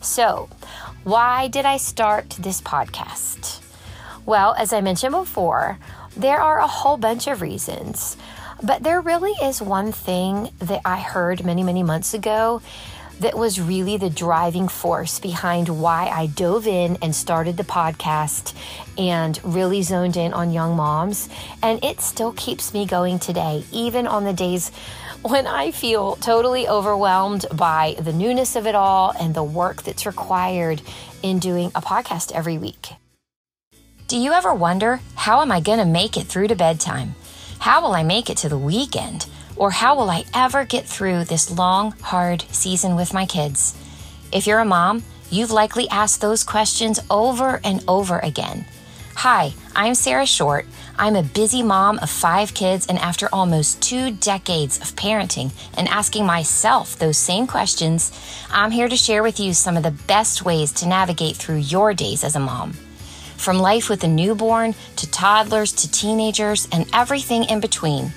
So, why did I start this podcast? Well, as I mentioned before, there are a whole bunch of reasons, but there really is one thing that I heard many, many months ago that was really the driving force behind why I dove in and started the podcast and really zoned in on young moms. And it still keeps me going today, even on the days when I feel totally overwhelmed by the newness of it all and the work that's required in doing a podcast every week. Do you ever wonder, how am I going to make it through to bedtime? How will I make it to the weekend? Or how will I ever get through this long, hard season with my kids? If you're a mom, you've likely asked those questions over and over again. Hi, I'm Sarah Short. I'm a busy mom of five kids, and after almost two decades of parenting and asking myself those same questions, I'm here to share with you some of the best ways to navigate through your days as a mom. From life with a newborn to toddlers to teenagers and everything in between.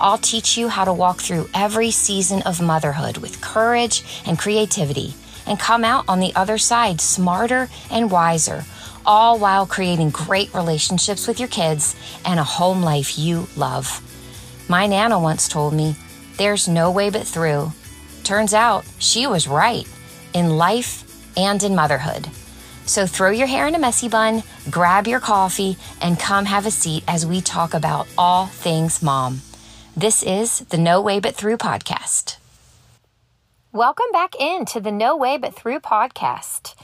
I'll teach you how to walk through every season of motherhood with courage and creativity and come out on the other side smarter and wiser, all while creating great relationships with your kids and a home life you love. My Nana once told me, There's no way but through. Turns out she was right in life and in motherhood. So throw your hair in a messy bun, grab your coffee, and come have a seat as we talk about all things mom. This is the No Way But Through podcast. Welcome back into the No Way But Through podcast.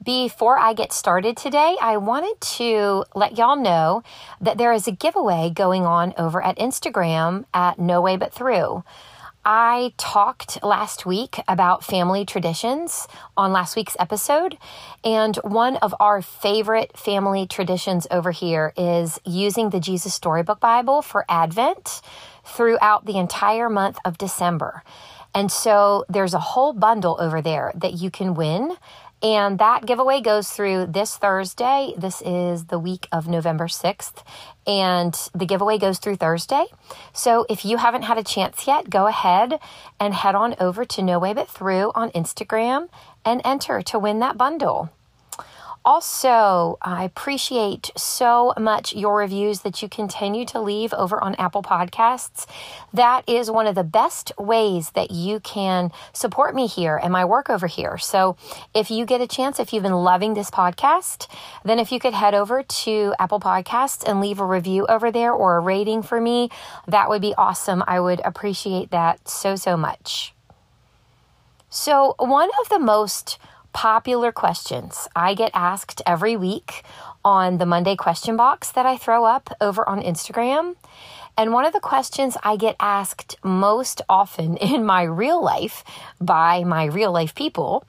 Before I get started today, I wanted to let y'all know that there is a giveaway going on over at Instagram at No Way But Through. I talked last week about family traditions on last week's episode, and one of our favorite family traditions over here is using the Jesus Storybook Bible for Advent throughout the entire month of December. And so there's a whole bundle over there that you can win. And that giveaway goes through this Thursday. This is the week of November 6th. And the giveaway goes through Thursday. So if you haven't had a chance yet, go ahead and head on over to No Way But Through on Instagram and enter to win that bundle. Also, I appreciate so much your reviews that you continue to leave over on Apple Podcasts. That is one of the best ways that you can support me here and my work over here. So, if you get a chance, if you've been loving this podcast, then if you could head over to Apple Podcasts and leave a review over there or a rating for me, that would be awesome. I would appreciate that so, so much. So, one of the most popular questions I get asked every week on the Monday question box that I throw up over on Instagram. And one of the questions I get asked most often in my real life by my real life people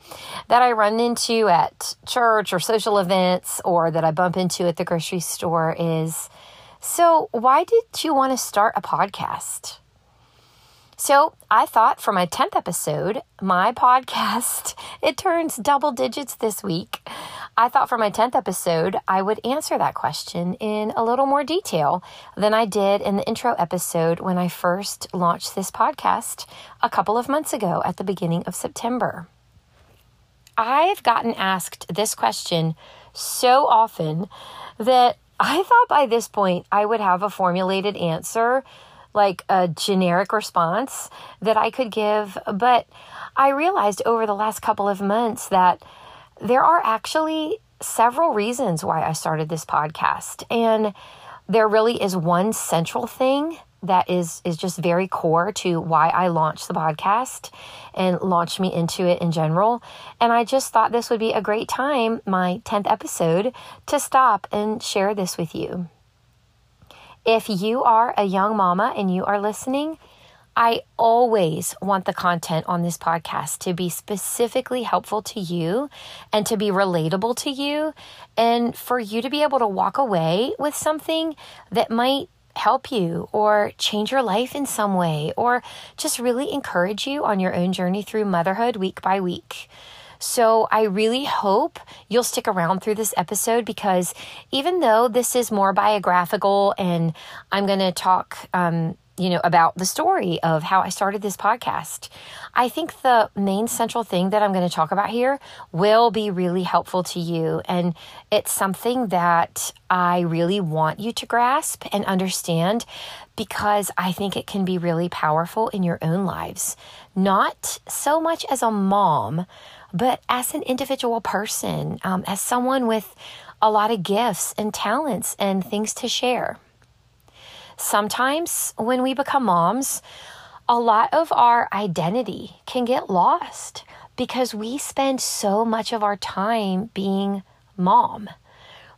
that I run into at church or social events or that I bump into at the grocery store is So, why did you want to start a podcast? So I thought for my 10th episode, my podcast, it turns double digits this week. I thought for my 10th episode, I would answer that question in a little more detail than I did in the intro episode when I first launched this podcast a couple of months ago at the beginning of September. I've gotten asked this question so often that I thought by this point I would have a formulated answer like a generic response that I could give. But I realized over the last couple of months that there are actually several reasons why I started this podcast. And there really is one central thing that is is just very core to why I launched the podcast and launched me into it in general. And I just thought this would be a great time, my 10th episode, to stop and share this with you. If you are a young mama and you are listening, I always want the content on this podcast to be specifically helpful to you and to be relatable to you, and for you to be able to walk away with something that might help you or change your life in some way or just really encourage you on your own journey through motherhood week by week. So I really hope you'll stick around through this episode because even though this is more biographical and I'm going to talk um, you know, about the story of how I started this podcast. I think the main central thing that I'm going to talk about here will be really helpful to you. And it's something that I really want you to grasp and understand because I think it can be really powerful in your own lives. Not so much as a mom, but as an individual person, um, as someone with a lot of gifts and talents and things to share. Sometimes when we become moms, a lot of our identity can get lost because we spend so much of our time being mom.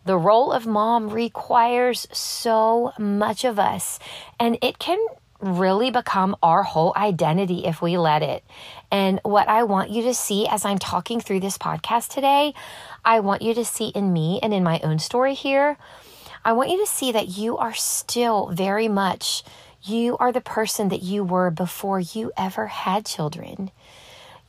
The role of mom requires so much of us, and it can really become our whole identity if we let it. And what I want you to see as I'm talking through this podcast today, I want you to see in me and in my own story here I want you to see that you are still very much, you are the person that you were before you ever had children.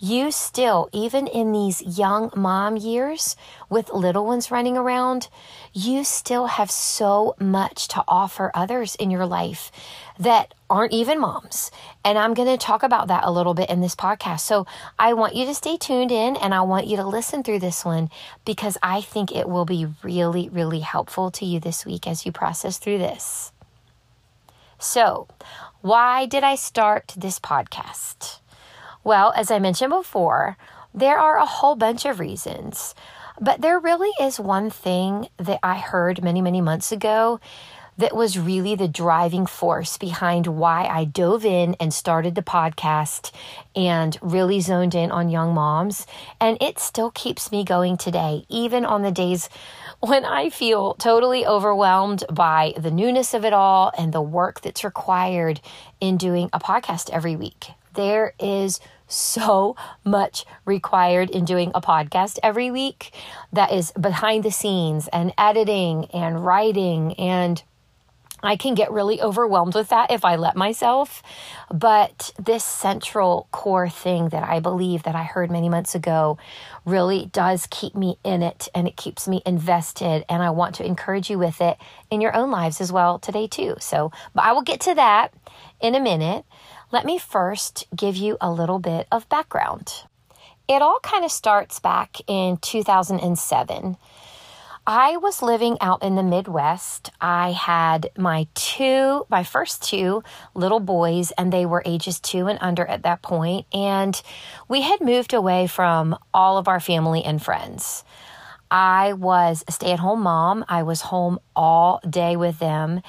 You still, even in these young mom years with little ones running around, you still have so much to offer others in your life that aren't even moms. And I'm going to talk about that a little bit in this podcast. So I want you to stay tuned in and I want you to listen through this one because I think it will be really, really helpful to you this week as you process through this. So, why did I start this podcast? Well, as I mentioned before, there are a whole bunch of reasons. But there really is one thing that I heard many, many months ago that was really the driving force behind why I dove in and started the podcast and really zoned in on young moms. And it still keeps me going today, even on the days when I feel totally overwhelmed by the newness of it all and the work that's required in doing a podcast every week. There is so much required in doing a podcast every week that is behind the scenes and editing and writing and I can get really overwhelmed with that if I let myself. But this central core thing that I believe that I heard many months ago really does keep me in it and it keeps me invested. And I want to encourage you with it in your own lives as well today, too. So, but I will get to that in a minute. Let me first give you a little bit of background. It all kind of starts back in 2007. I was living out in the Midwest. I had my two, my first two little boys, and they were ages two and under at that point. And we had moved away from all of our family and friends. I was a stay at home mom. I was home all day with them.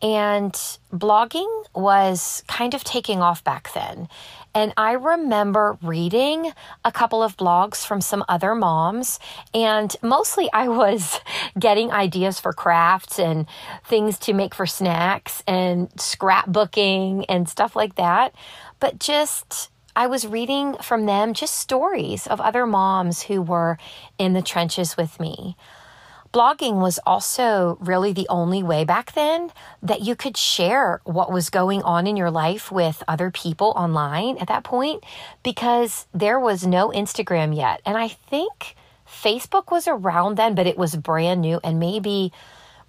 And blogging was kind of taking off back then. And I remember reading a couple of blogs from some other moms, and mostly I was getting ideas for crafts and things to make for snacks and scrapbooking and stuff like that. But just I was reading from them just stories of other moms who were in the trenches with me. Blogging was also really the only way back then that you could share what was going on in your life with other people online at that point because there was no Instagram yet. And I think Facebook was around then, but it was brand new and maybe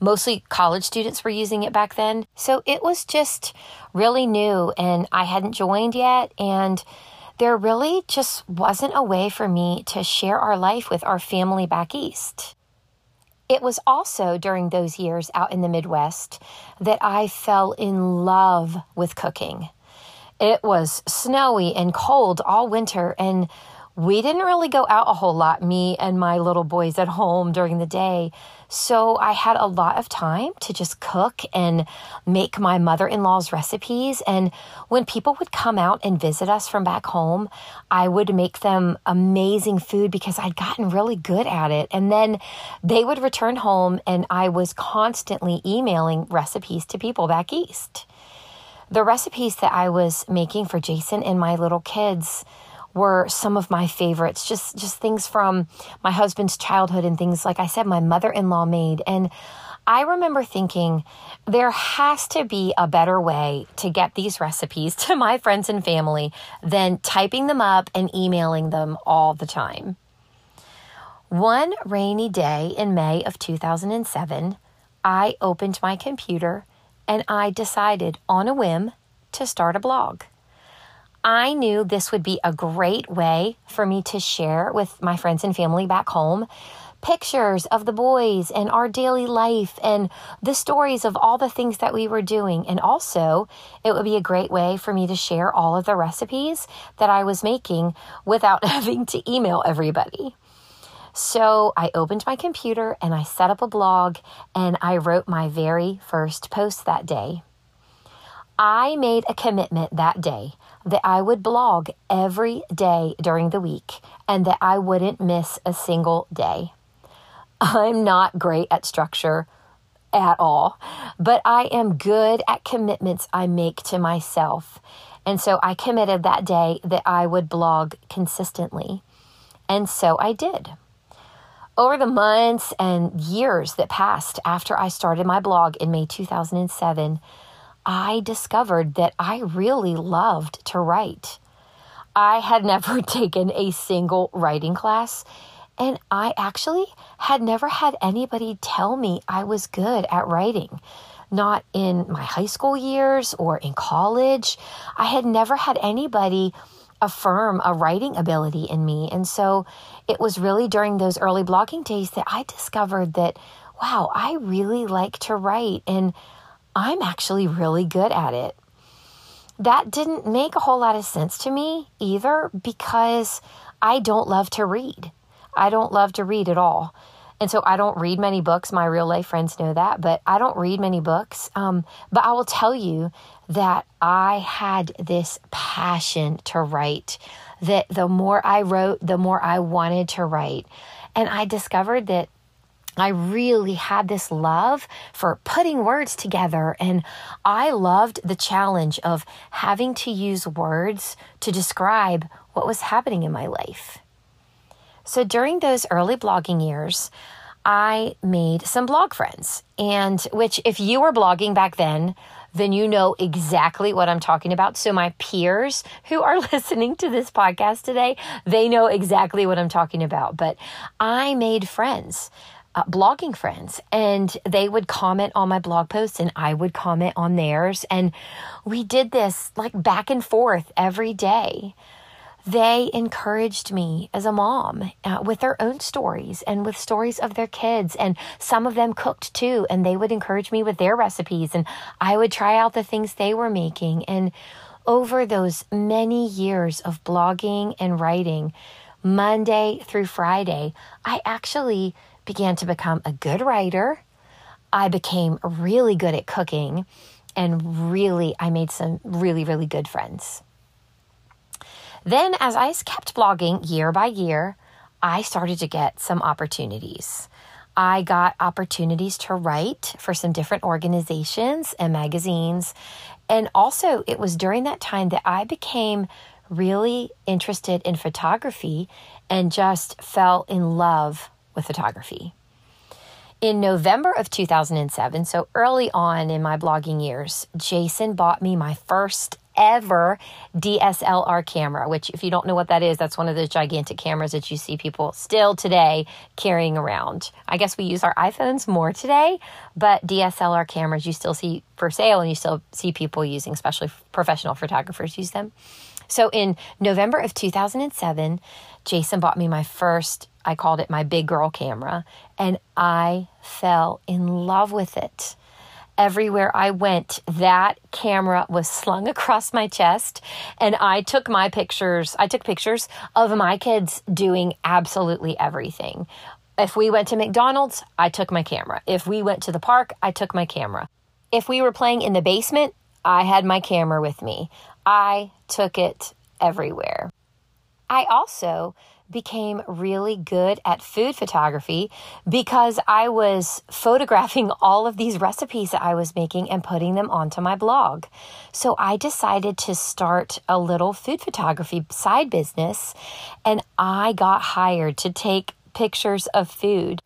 mostly college students were using it back then. So it was just really new and I hadn't joined yet. And there really just wasn't a way for me to share our life with our family back east. It was also during those years out in the Midwest that I fell in love with cooking. It was snowy and cold all winter, and we didn't really go out a whole lot, me and my little boys at home during the day. So I had a lot of time to just cook and make my mother in law's recipes. And when people would come out and visit us from back home, I would make them amazing food because I'd gotten really good at it. And then they would return home, and I was constantly emailing recipes to people back east. The recipes that I was making for Jason and my little kids were some of my favorites. Just just things from my husband's childhood and things like I said my mother-in-law made and I remember thinking there has to be a better way to get these recipes to my friends and family than typing them up and emailing them all the time. One rainy day in May of 2007, I opened my computer and I decided on a whim to start a blog. I knew this would be a great way for me to share with my friends and family back home pictures of the boys and our daily life and the stories of all the things that we were doing. And also, it would be a great way for me to share all of the recipes that I was making without having to email everybody. So I opened my computer and I set up a blog and I wrote my very first post that day. I made a commitment that day that I would blog every day during the week and that I wouldn't miss a single day. I'm not great at structure at all, but I am good at commitments I make to myself. And so I committed that day that I would blog consistently. And so I did. Over the months and years that passed after I started my blog in May 2007, I discovered that I really loved to write. I had never taken a single writing class, and I actually had never had anybody tell me I was good at writing. Not in my high school years or in college. I had never had anybody affirm a writing ability in me. And so it was really during those early blogging days that I discovered that, wow, I really like to write and I'm actually really good at it. That didn't make a whole lot of sense to me either because I don't love to read. I don't love to read at all. And so I don't read many books. My real life friends know that, but I don't read many books. Um, but I will tell you that I had this passion to write, that the more I wrote, the more I wanted to write. And I discovered that I really had this love for putting words together, and I loved the challenge of having to use words to describe what was happening in my life. So during those early blogging years, I made some blog friends, and which, if you were blogging back then, then you know exactly what I'm talking about. So, my peers who are listening to this podcast today, they know exactly what I'm talking about. But I made friends. Uh, blogging friends and they would comment on my blog posts and I would comment on theirs and we did this like back and forth every day they encouraged me as a mom uh, with their own stories and with stories of their kids. And some of them cooked too, and they would encourage me with their recipes, and I would try out the things they were making. And over those many years of blogging and writing, Monday through Friday, I actually began to become a good writer. I became really good at cooking, and really, I made some really, really good friends. Then, as I kept blogging year by year, I started to get some opportunities. I got opportunities to write for some different organizations and magazines. And also, it was during that time that I became really interested in photography and just fell in love with photography. In November of 2007, so early on in my blogging years, Jason bought me my first ever DSLR camera, which, if you don't know what that is, that's one of those gigantic cameras that you see people still today carrying around. I guess we use our iPhones more today, but DSLR cameras you still see for sale and you still see people using, especially professional photographers use them. So in November of 2007, Jason bought me my first, I called it my big girl camera, and I fell in love with it everywhere I went, that camera was slung across my chest. And I took my pictures, I took pictures of my kids doing absolutely everything. If we went to McDonald's, I took my camera. If we went to the park, I took my camera. If we were playing in the basement, I had my camera with me. I took it everywhere. I also became really good at food photography because I was photographing all of these recipes that I was making and putting them onto my blog. So I decided to start a little food photography side business and I got hired to take pictures of food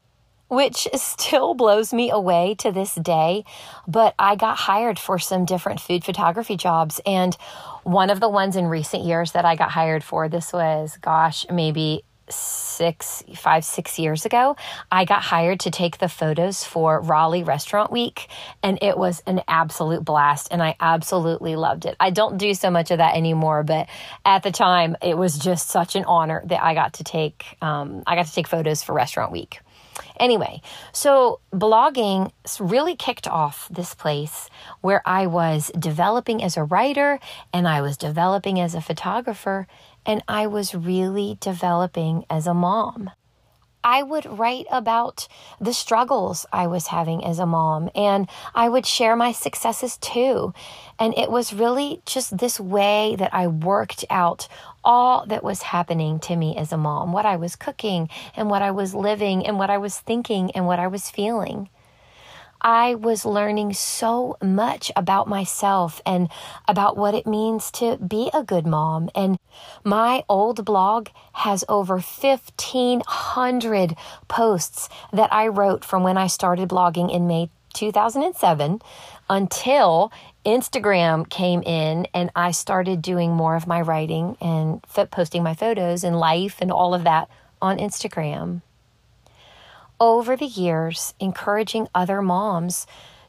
which still blows me away to this day. But I got hired for some different food photography jobs. And one of the ones in recent years that I got hired for, this was, gosh, maybe six, five, six years ago, I got hired to take the photos for Raleigh Restaurant Week, and it was an absolute blast, and I absolutely loved it. I don't do so much of that anymore, but at the time, it was just such an honor that I got to take. Um, I got to take photos for Restaurant Week. Anyway, so blogging really kicked off this place where I was developing as a writer and I was developing as a photographer and I was really developing as a mom. I would write about the struggles I was having as a mom and I would share my successes too. And it was really just this way that I worked out all that was happening to me as a mom, what I was cooking and what I was living and what I was thinking and what I was feeling. I was learning so much about myself and about what it means to be a good mom. And my old blog has over 1,500 posts that I wrote from when I started blogging in May 2007 until Instagram came in and I started doing more of my writing and posting my photos and life and all of that on Instagram over the years, encouraging other moms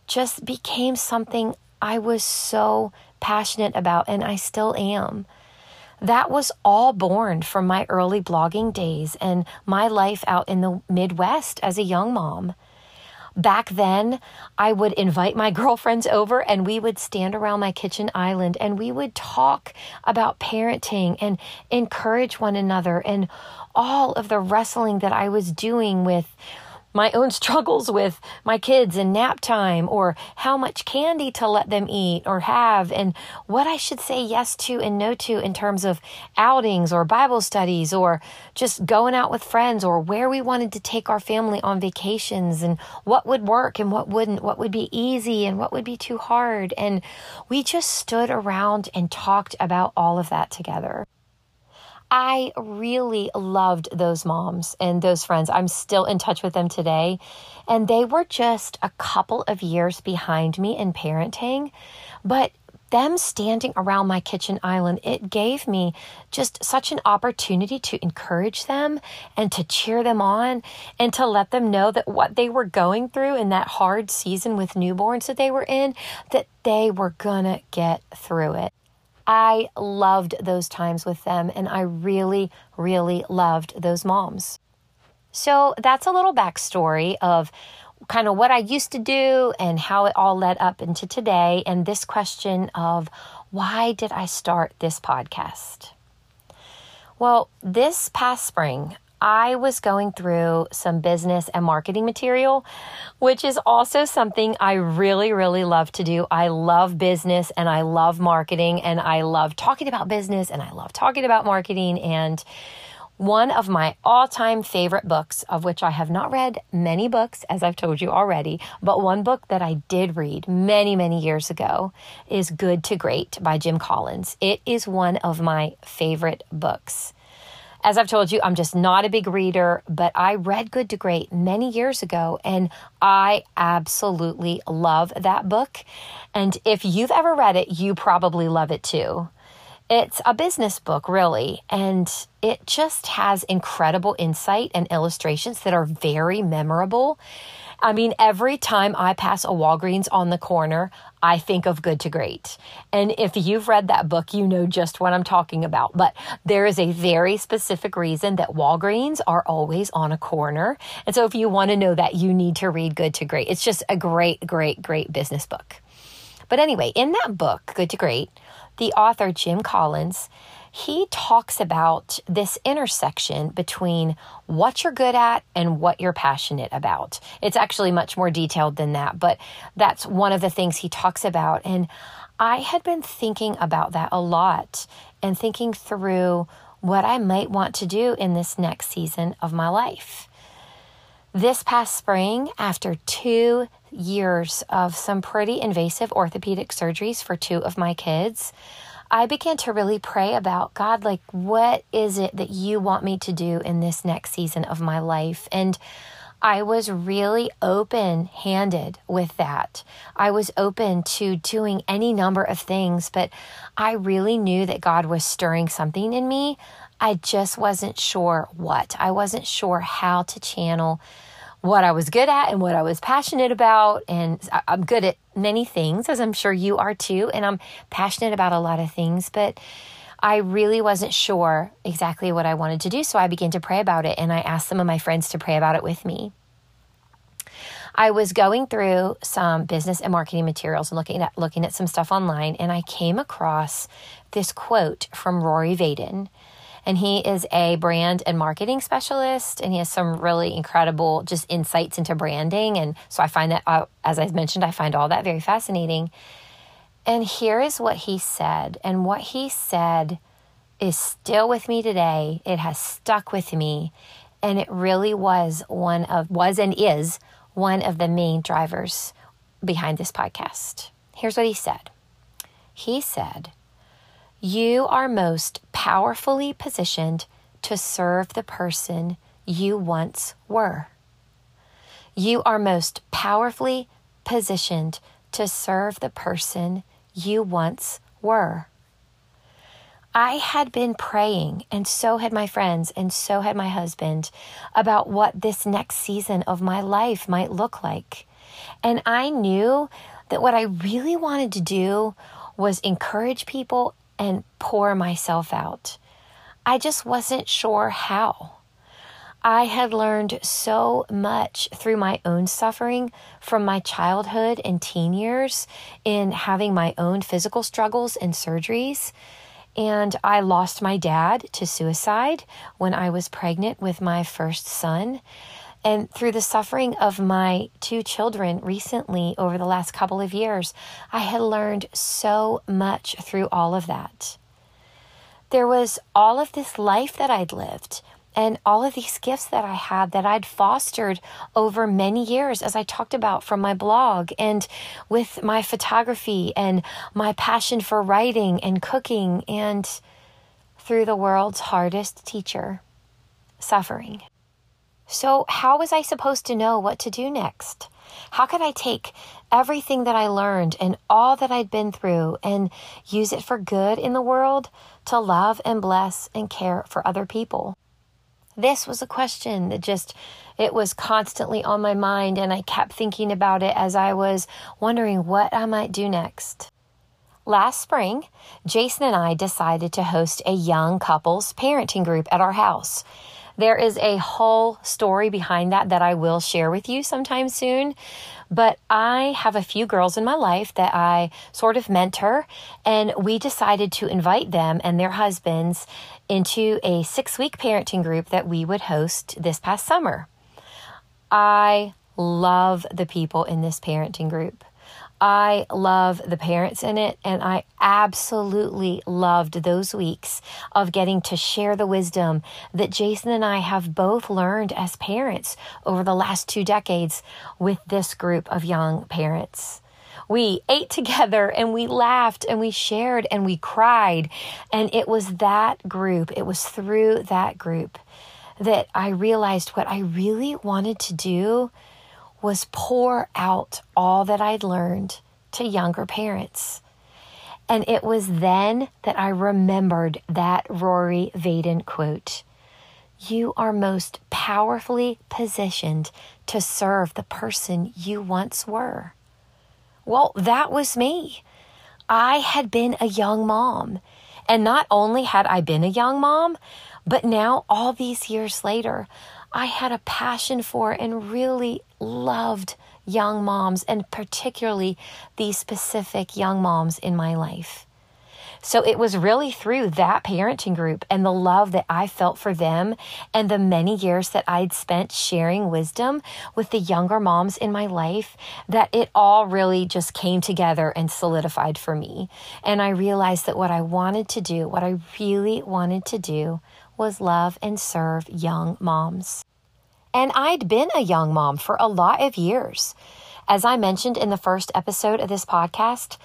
just became something I was so passionate about, and I still am. That was all born from my early blogging days and my life out in the Midwest as a young mom. Back then, I would invite my girlfriends over and we would stand around my kitchen island and we would talk about parenting and encourage one another and all of the wrestling that I was doing with my own struggles with my kids and nap time or how much candy to let them eat or have and what I should say yes to and no to in terms of outings or Bible studies or just going out with friends or where we wanted to take our family on vacations and what would work and what wouldn't, what would be easy and what would be too hard. And we just stood around and talked about all of that together. I really loved those moms and those friends. I'm still in touch with them today. And they were just a couple of years behind me in parenting. But them standing around my kitchen island, it gave me just such an opportunity to encourage them and to cheer them on and to let them know that what they were going through in that hard season with newborns that they were in, that they were gonna get through it. I loved those times with them, and I really, really loved those moms. So that's a little backstory of kind of what I used to do and how it all led up into today, and this question of why did I start this podcast? Well, this past spring, I was going through some business and marketing material, which is also something I really, really love to do. I love business and I love marketing and I love talking about business and I love talking about marketing. And one of my all time favorite books, of which I have not read many books, as I've told you already, but one book that I did read many, many years ago is Good to Great by Jim Collins. It is one of my favorite books. As I've told you, I'm just not a big reader, but I read Good to Great many years ago and I absolutely love that book. And if you've ever read it, you probably love it too. It's a business book, really, and it just has incredible insight and illustrations that are very memorable. I mean, every time I pass a Walgreens on the corner, I think of Good to Great. And if you've read that book, you know just what I'm talking about. But there is a very specific reason that Walgreens are always on a corner. And so if you want to know that, you need to read Good to Great. It's just a great, great, great business book. But anyway, in that book, Good to Great, the author, Jim Collins, he talks about this intersection between what you're good at and what you're passionate about. It's actually much more detailed than that, but that's one of the things he talks about. And I had been thinking about that a lot and thinking through what I might want to do in this next season of my life. This past spring, after two years of some pretty invasive orthopedic surgeries for two of my kids, I began to really pray about God, like, what is it that you want me to do in this next season of my life? And I was really open handed with that. I was open to doing any number of things, but I really knew that God was stirring something in me I just wasn't sure what. I wasn't sure how to channel what I was good at and what I was passionate about. And I'm good at many things, as I'm sure you are too. And I'm passionate about a lot of things, but I really wasn't sure exactly what I wanted to do. So I began to pray about it and I asked some of my friends to pray about it with me. I was going through some business and marketing materials and looking at looking at some stuff online and I came across this quote from Rory Vaden and he is a brand and marketing specialist and he has some really incredible just insights into branding. And so i find that uh, as i mentioned i find all that very fascinating. And here is what he said and what he said is still with me today. It has stuck with me and it really was one of was and is one of the main drivers behind this podcast. Here's what he said. He said you are most powerfully positioned to serve the person you once were. You are most powerfully positioned to serve the person you once were. I had been praying, and so had my friends, and so had my husband, about what this next season of my life might look like. And I knew that what I really wanted to do was encourage people and pour myself out. I just wasn't sure how. I had learned so much through my own suffering from my childhood and teen years in having my own physical struggles and surgeries. And I lost my dad to suicide when I was pregnant with my first son. And through the suffering of my two children recently over the last couple of years, I had learned so much through all of that. There was all of this life that I'd lived and all of these gifts that I had that I'd fostered over many years, as I talked about from my blog and with my photography and my passion for writing and cooking and through the world's hardest teacher, suffering. So, how was I supposed to know what to do next? How could I take everything that I learned and all that I'd been through and use it for good in the world to love and bless and care for other people? This was a question that just it was constantly on my mind and I kept thinking about it as I was wondering what I might do next. Last spring, Jason and I decided to host a young couples parenting group at our house. There is a whole story behind that that I will share with you sometime soon. But I have a few girls in my life that I sort of mentor, and we decided to invite them and their husbands into a six week parenting group that we would host this past summer. I love the people in this parenting group. I love the parents in it, and I absolutely loved those weeks of getting to share the wisdom that Jason and I have both learned as parents over the last two decades with this group of young parents. We ate together and we laughed and we shared and we cried. And it was that group, it was through that group that I realized what I really wanted to do was pour out all that I'd learned to younger parents. And it was then that I remembered that Rory Vaden quote You are most powerfully positioned to serve the person you once were. Well, that was me. I had been a young mom. And not only had I been a young mom, but now, all these years later, I had a passion for and really loved young moms, and particularly these specific young moms in my life. So it was really through that parenting group and the love that I felt for them and the many years that I'd spent sharing wisdom with the younger moms in my life that it all really just came together and solidified for me. And I realized that what I wanted to do, what I really wanted to do, was love and serve young moms. And I'd been a young mom for a lot of years. As I mentioned in the first episode of this podcast,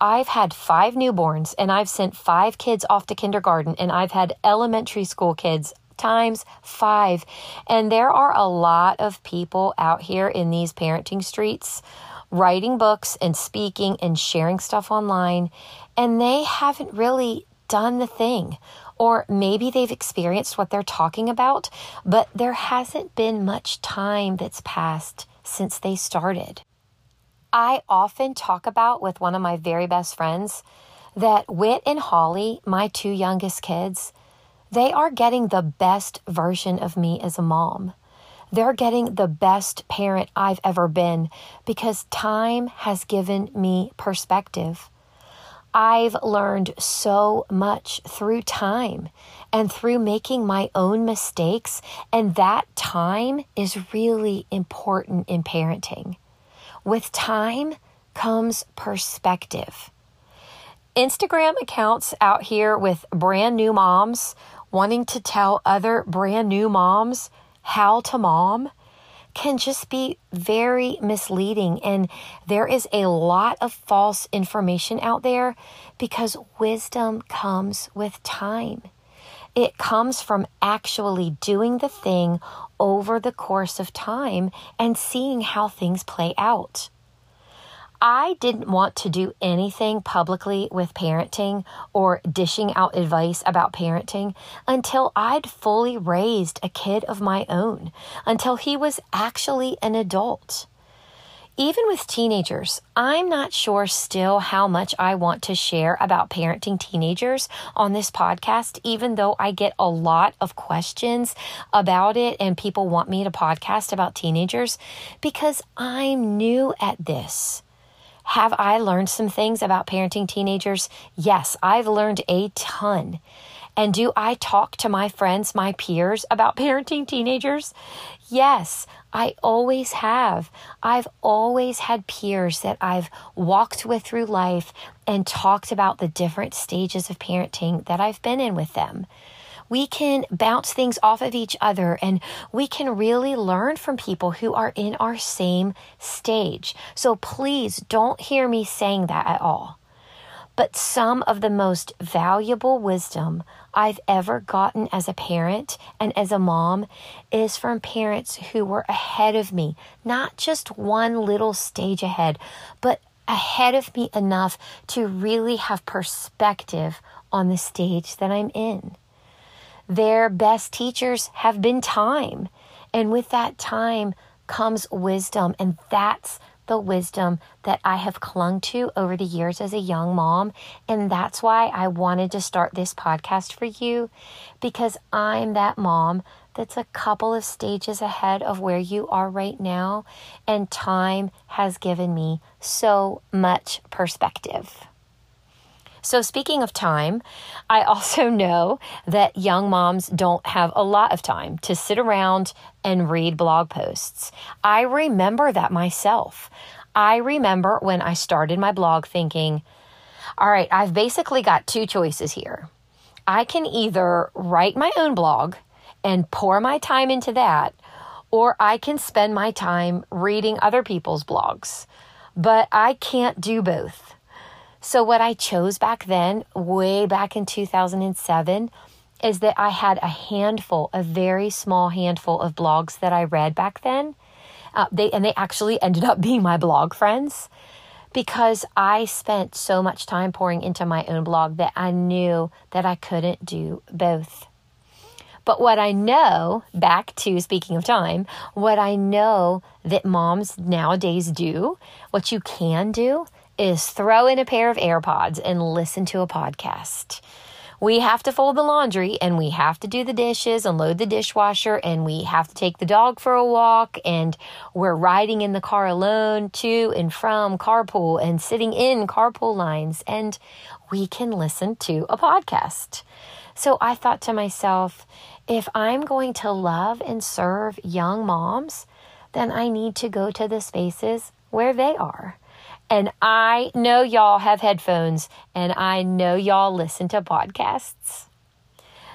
I've had five newborns and I've sent five kids off to kindergarten and I've had elementary school kids times five. And there are a lot of people out here in these parenting streets writing books and speaking and sharing stuff online, and they haven't really done the thing or maybe they've experienced what they're talking about, but there hasn't been much time that's passed since they started. I often talk about with one of my very best friends that Wit and Holly, my two youngest kids, they are getting the best version of me as a mom. They're getting the best parent I've ever been because time has given me perspective. I've learned so much through time and through making my own mistakes, and that time is really important in parenting. With time comes perspective. Instagram accounts out here with brand new moms wanting to tell other brand new moms how to mom can just be very misleading. And there is a lot of false information out there because wisdom comes with time. It comes from actually doing the thing over the course of time and seeing how things play out. I didn't want to do anything publicly with parenting or dishing out advice about parenting until I'd fully raised a kid of my own, until he was actually an adult. Even with teenagers, I'm not sure still how much I want to share about parenting teenagers on this podcast, even though I get a lot of questions about it and people want me to podcast about teenagers because I'm new at this. Have I learned some things about parenting teenagers? Yes, I've learned a ton. And do I talk to my friends, my peers about parenting teenagers? Yes, I always have. I've always had peers that I've walked with through life and talked about the different stages of parenting that I've been in with them we can bounce things off of each other and we can really learn from people who are in our same stage. So please don't hear me saying that at all. But some of the most valuable wisdom I've ever gotten as a parent and as a mom is from parents who were ahead of me, not just one little stage ahead, but ahead of me enough to really have perspective on the stage that I'm in. Their best teachers have been time. And with that time comes wisdom. And that's the wisdom that I have clung to over the years as a young mom. And that's why I wanted to start this podcast for you because I'm that mom that's a couple of stages ahead of where you are right now. And time has given me so much perspective. So, speaking of time, I also know that young moms don't have a lot of time to sit around and read blog posts. I remember that myself. I remember when I started my blog thinking, all right, I've basically got two choices here. I can either write my own blog and pour my time into that, or I can spend my time reading other people's blogs. But I can't do both. So, what I chose back then, way back in 2007, is that I had a handful, a very small handful of blogs that I read back then. Uh, they and they actually ended up being my blog friends because I spent so much time pouring into my own blog that I knew that I couldn't do both. But what I know, back to speaking of time, what I know that moms nowadays do, what you can do is throw in a pair of AirPods and listen to a podcast. We have to fold the laundry and we have to do the dishes and load the dishwasher and we have to take the dog for a walk and we're riding in the car alone to and from carpool and sitting in carpool lines and we can listen to a podcast. So I thought to myself, if I'm going to love and serve young moms, then I need to go to the spaces where they are. And I know y'all have headphones and I know y'all listen to podcasts.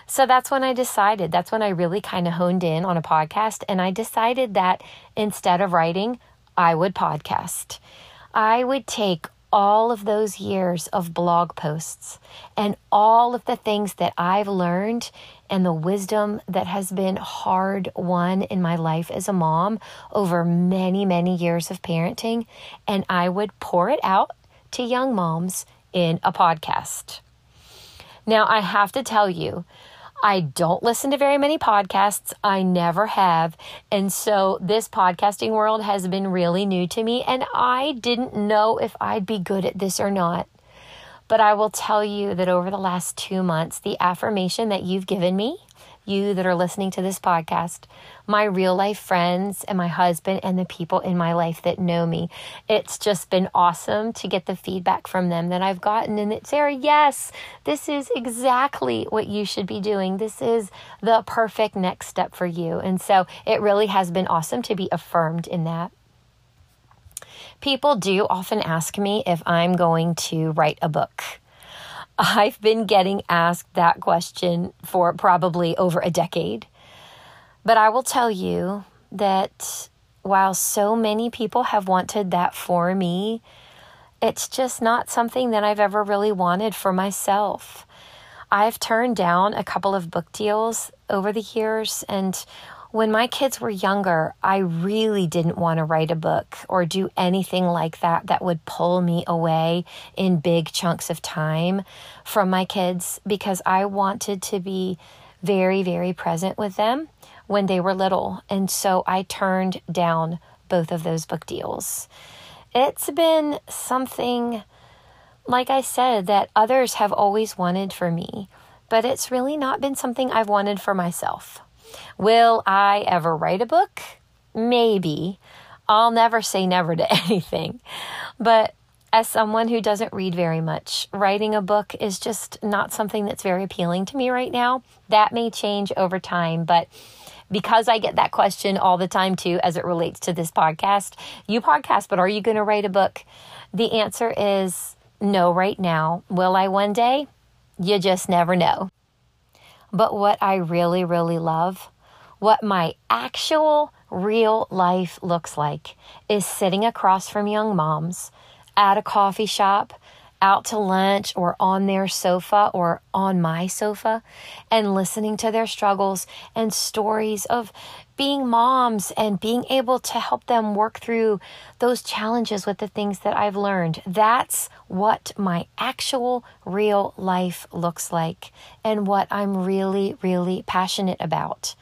So that's when I decided, that's when I really kind of honed in on a podcast. And I decided that instead of writing, I would podcast. I would take all of those years of blog posts and all of the things that I've learned and the wisdom that has been hard won in my life as a mom over many, many years of parenting. And I would pour it out to young moms in a podcast. Now, I have to tell you, I don't listen to very many podcasts. I never have. And so this podcasting world has been really new to me, and I didn't know if I'd be good at this or not. But I will tell you that over the last two months, the affirmation that you've given me you that are listening to this podcast, my real life friends, and my husband, and the people in my life that know me. It's just been awesome to get the feedback from them that I've gotten. And it's Sarah, yes, this is exactly what you should be doing. This is the perfect next step for you. And so it really has been awesome to be affirmed in that. People do often ask me if I'm going to write a book. I've been getting asked that question for probably over a decade. But I will tell you that while so many people have wanted that for me, it's just not something that I've ever really wanted for myself. I've turned down a couple of book deals over the years, and when my kids were younger, I really didn't want to write a book or do anything like that that would pull me away in big chunks of time from my kids because I wanted to be very, very present with them when they were little. And so I turned down both of those book deals. It's been something, like I said, that others have always wanted for me, but it's really not been something I've wanted for myself. Will I ever write a book? Maybe. I'll never say never to anything. But as someone who doesn't read very much, writing a book is just not something that's very appealing to me right now. That may change over time, but because I get that question all the time too, as it relates to this podcast, you podcast, but are you going to write a book? The answer is no right now. Will I one day? You just never know. But what I really, really love, what my actual real life looks like, is sitting across from young moms at a coffee shop, out to lunch, or on their sofa or on my sofa, and listening to their struggles and stories of being moms and being able to help them work through those challenges with the things that I've learned. That's what my actual real life looks like and what I'm really, really passionate about.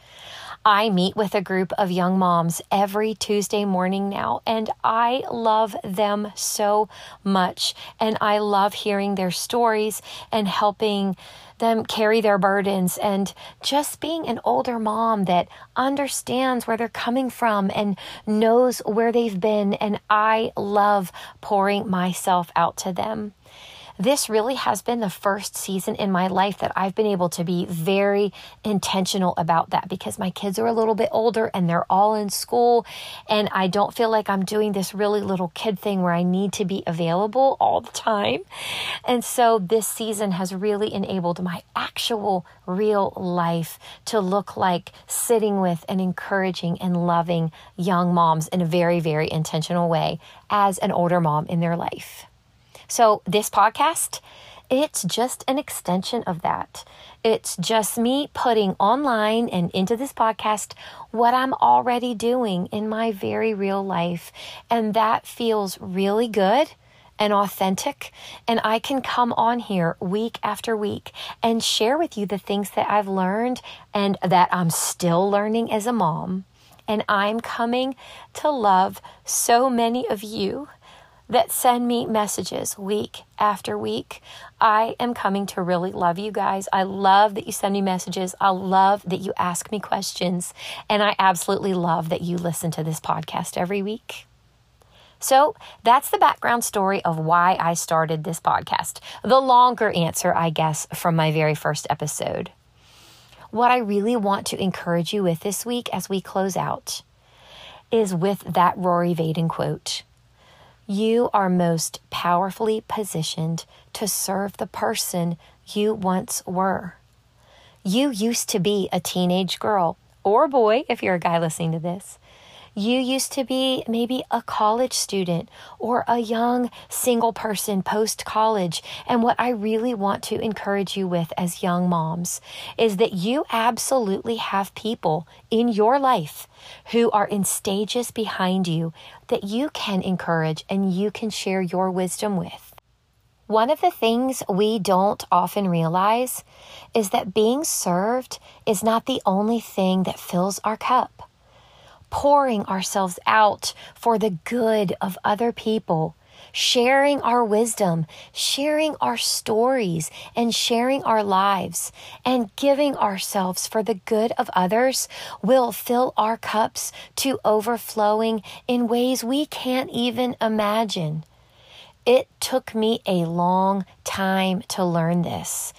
I meet with a group of young moms every Tuesday morning now, and I love them so much. And I love hearing their stories and helping them carry their burdens and just being an older mom that understands where they're coming from and knows where they've been. And I love pouring myself out to them this really has been the first season in my life that I've been able to be very intentional about that because my kids are a little bit older and they're all in school. And I don't feel like I'm doing this really little kid thing where I need to be available all the time. And so this season has really enabled my actual real life to look like sitting with and encouraging and loving young moms in a very, very intentional way as an older mom in their life. So, this podcast, it's just an extension of that. It's just me putting online and into this podcast what I'm already doing in my very real life. And that feels really good and authentic. And I can come on here week after week and share with you the things that I've learned and that I'm still learning as a mom. And I'm coming to love so many of you that send me messages week after week. I am coming to really love you guys. I love that you send me messages. I love that you ask me questions. And I absolutely love that you listen to this podcast every week. So that's the background story of why I started this podcast. The longer answer, I guess, from my very first episode. What I really want to encourage you with this week as we close out is with that Rory Vaden quote you are most powerfully positioned to serve the person you once were. You used to be a teenage girl or boy, if you're a guy listening to this. You used to be maybe a college student or a young single person post college. And what I really want to encourage you with as young moms is that you absolutely have people in your life who are in stages behind you that you can encourage and you can share your wisdom with. One of the things we don't often realize is that being served is not the only thing that fills our cup. Pouring ourselves out for the good of other people, sharing our wisdom, sharing our stories, and sharing our lives, and giving ourselves for the good of others will fill our cups to overflowing in ways we can't even imagine. It took me a long time to learn this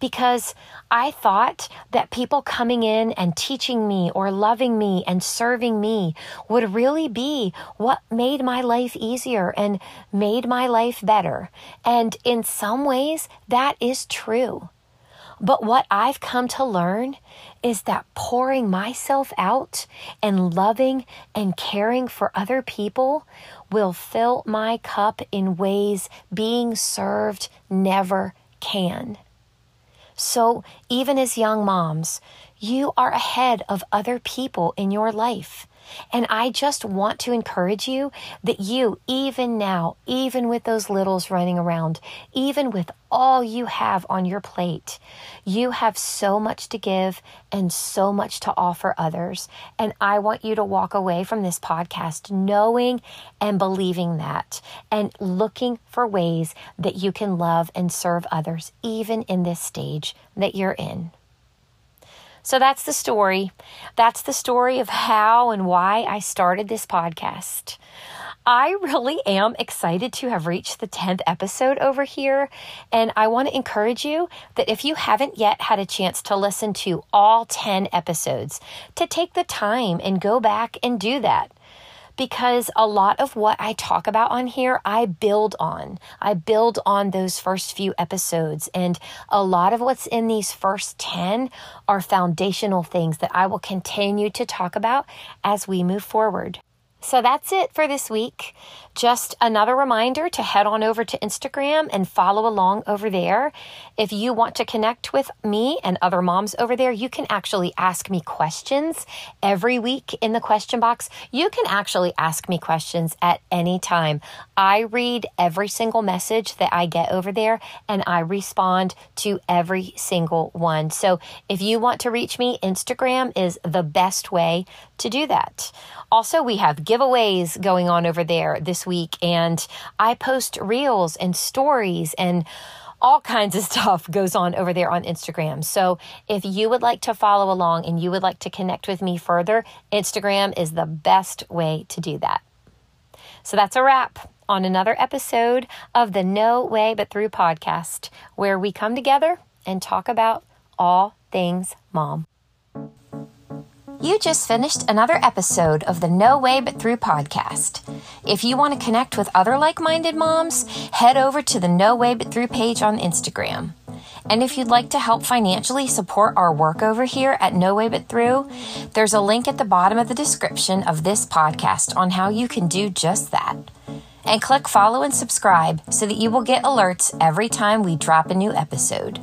because I thought that people coming in and teaching me or loving me and serving me would really be what made my life easier and made my life better. And in some ways, that is true. But what I've come to learn is that pouring myself out and loving and caring for other people will fill my cup in ways being served never can. So, even as young moms, you are ahead of other people in your life. And I just want to encourage you that you, even now, even with those littles running around, even with all you have on your plate, you have so much to give and so much to offer others. And I want you to walk away from this podcast knowing and believing that and looking for ways that you can love and serve others, even in this stage that you're in. So that's the story. That's the story of how and why I started this podcast. I really am excited to have reached the 10th episode over here. And I want to encourage you that if you haven't yet had a chance to listen to all 10 episodes, to take the time and go back and do that because a lot of what I talk about on here, I build on. I build on those first few episodes. And a lot of what's in these first 10 are foundational things that I will continue to talk about as we move forward. So that's it for this week. Just another reminder to head on over to Instagram and follow along over there. If you want to connect with me and other moms over there, you can actually ask me questions every week in the question box. You can actually ask me questions at any time. I read every single message that I get over there and I respond to every single one. So if you want to reach me, Instagram is the best way to do that. Also, we have giveaways going on over there week, and I post reels and stories and all kinds of stuff goes on over there on Instagram. So if you would like to follow along and you would like to connect with me further, Instagram is the best way to do that. So that's a wrap on another episode of the No Way But Through podcast, where we come together and talk about all things mom. You just finished another episode of the No Way But Through podcast. If you want to connect with other like minded moms, head over to the No Way But Through page on Instagram. And if you'd like to help financially support our work over here at No Way But Through, there's a link at the bottom of the description of this podcast on how you can do just that. And click follow and subscribe so that you will get alerts every time we drop a new episode.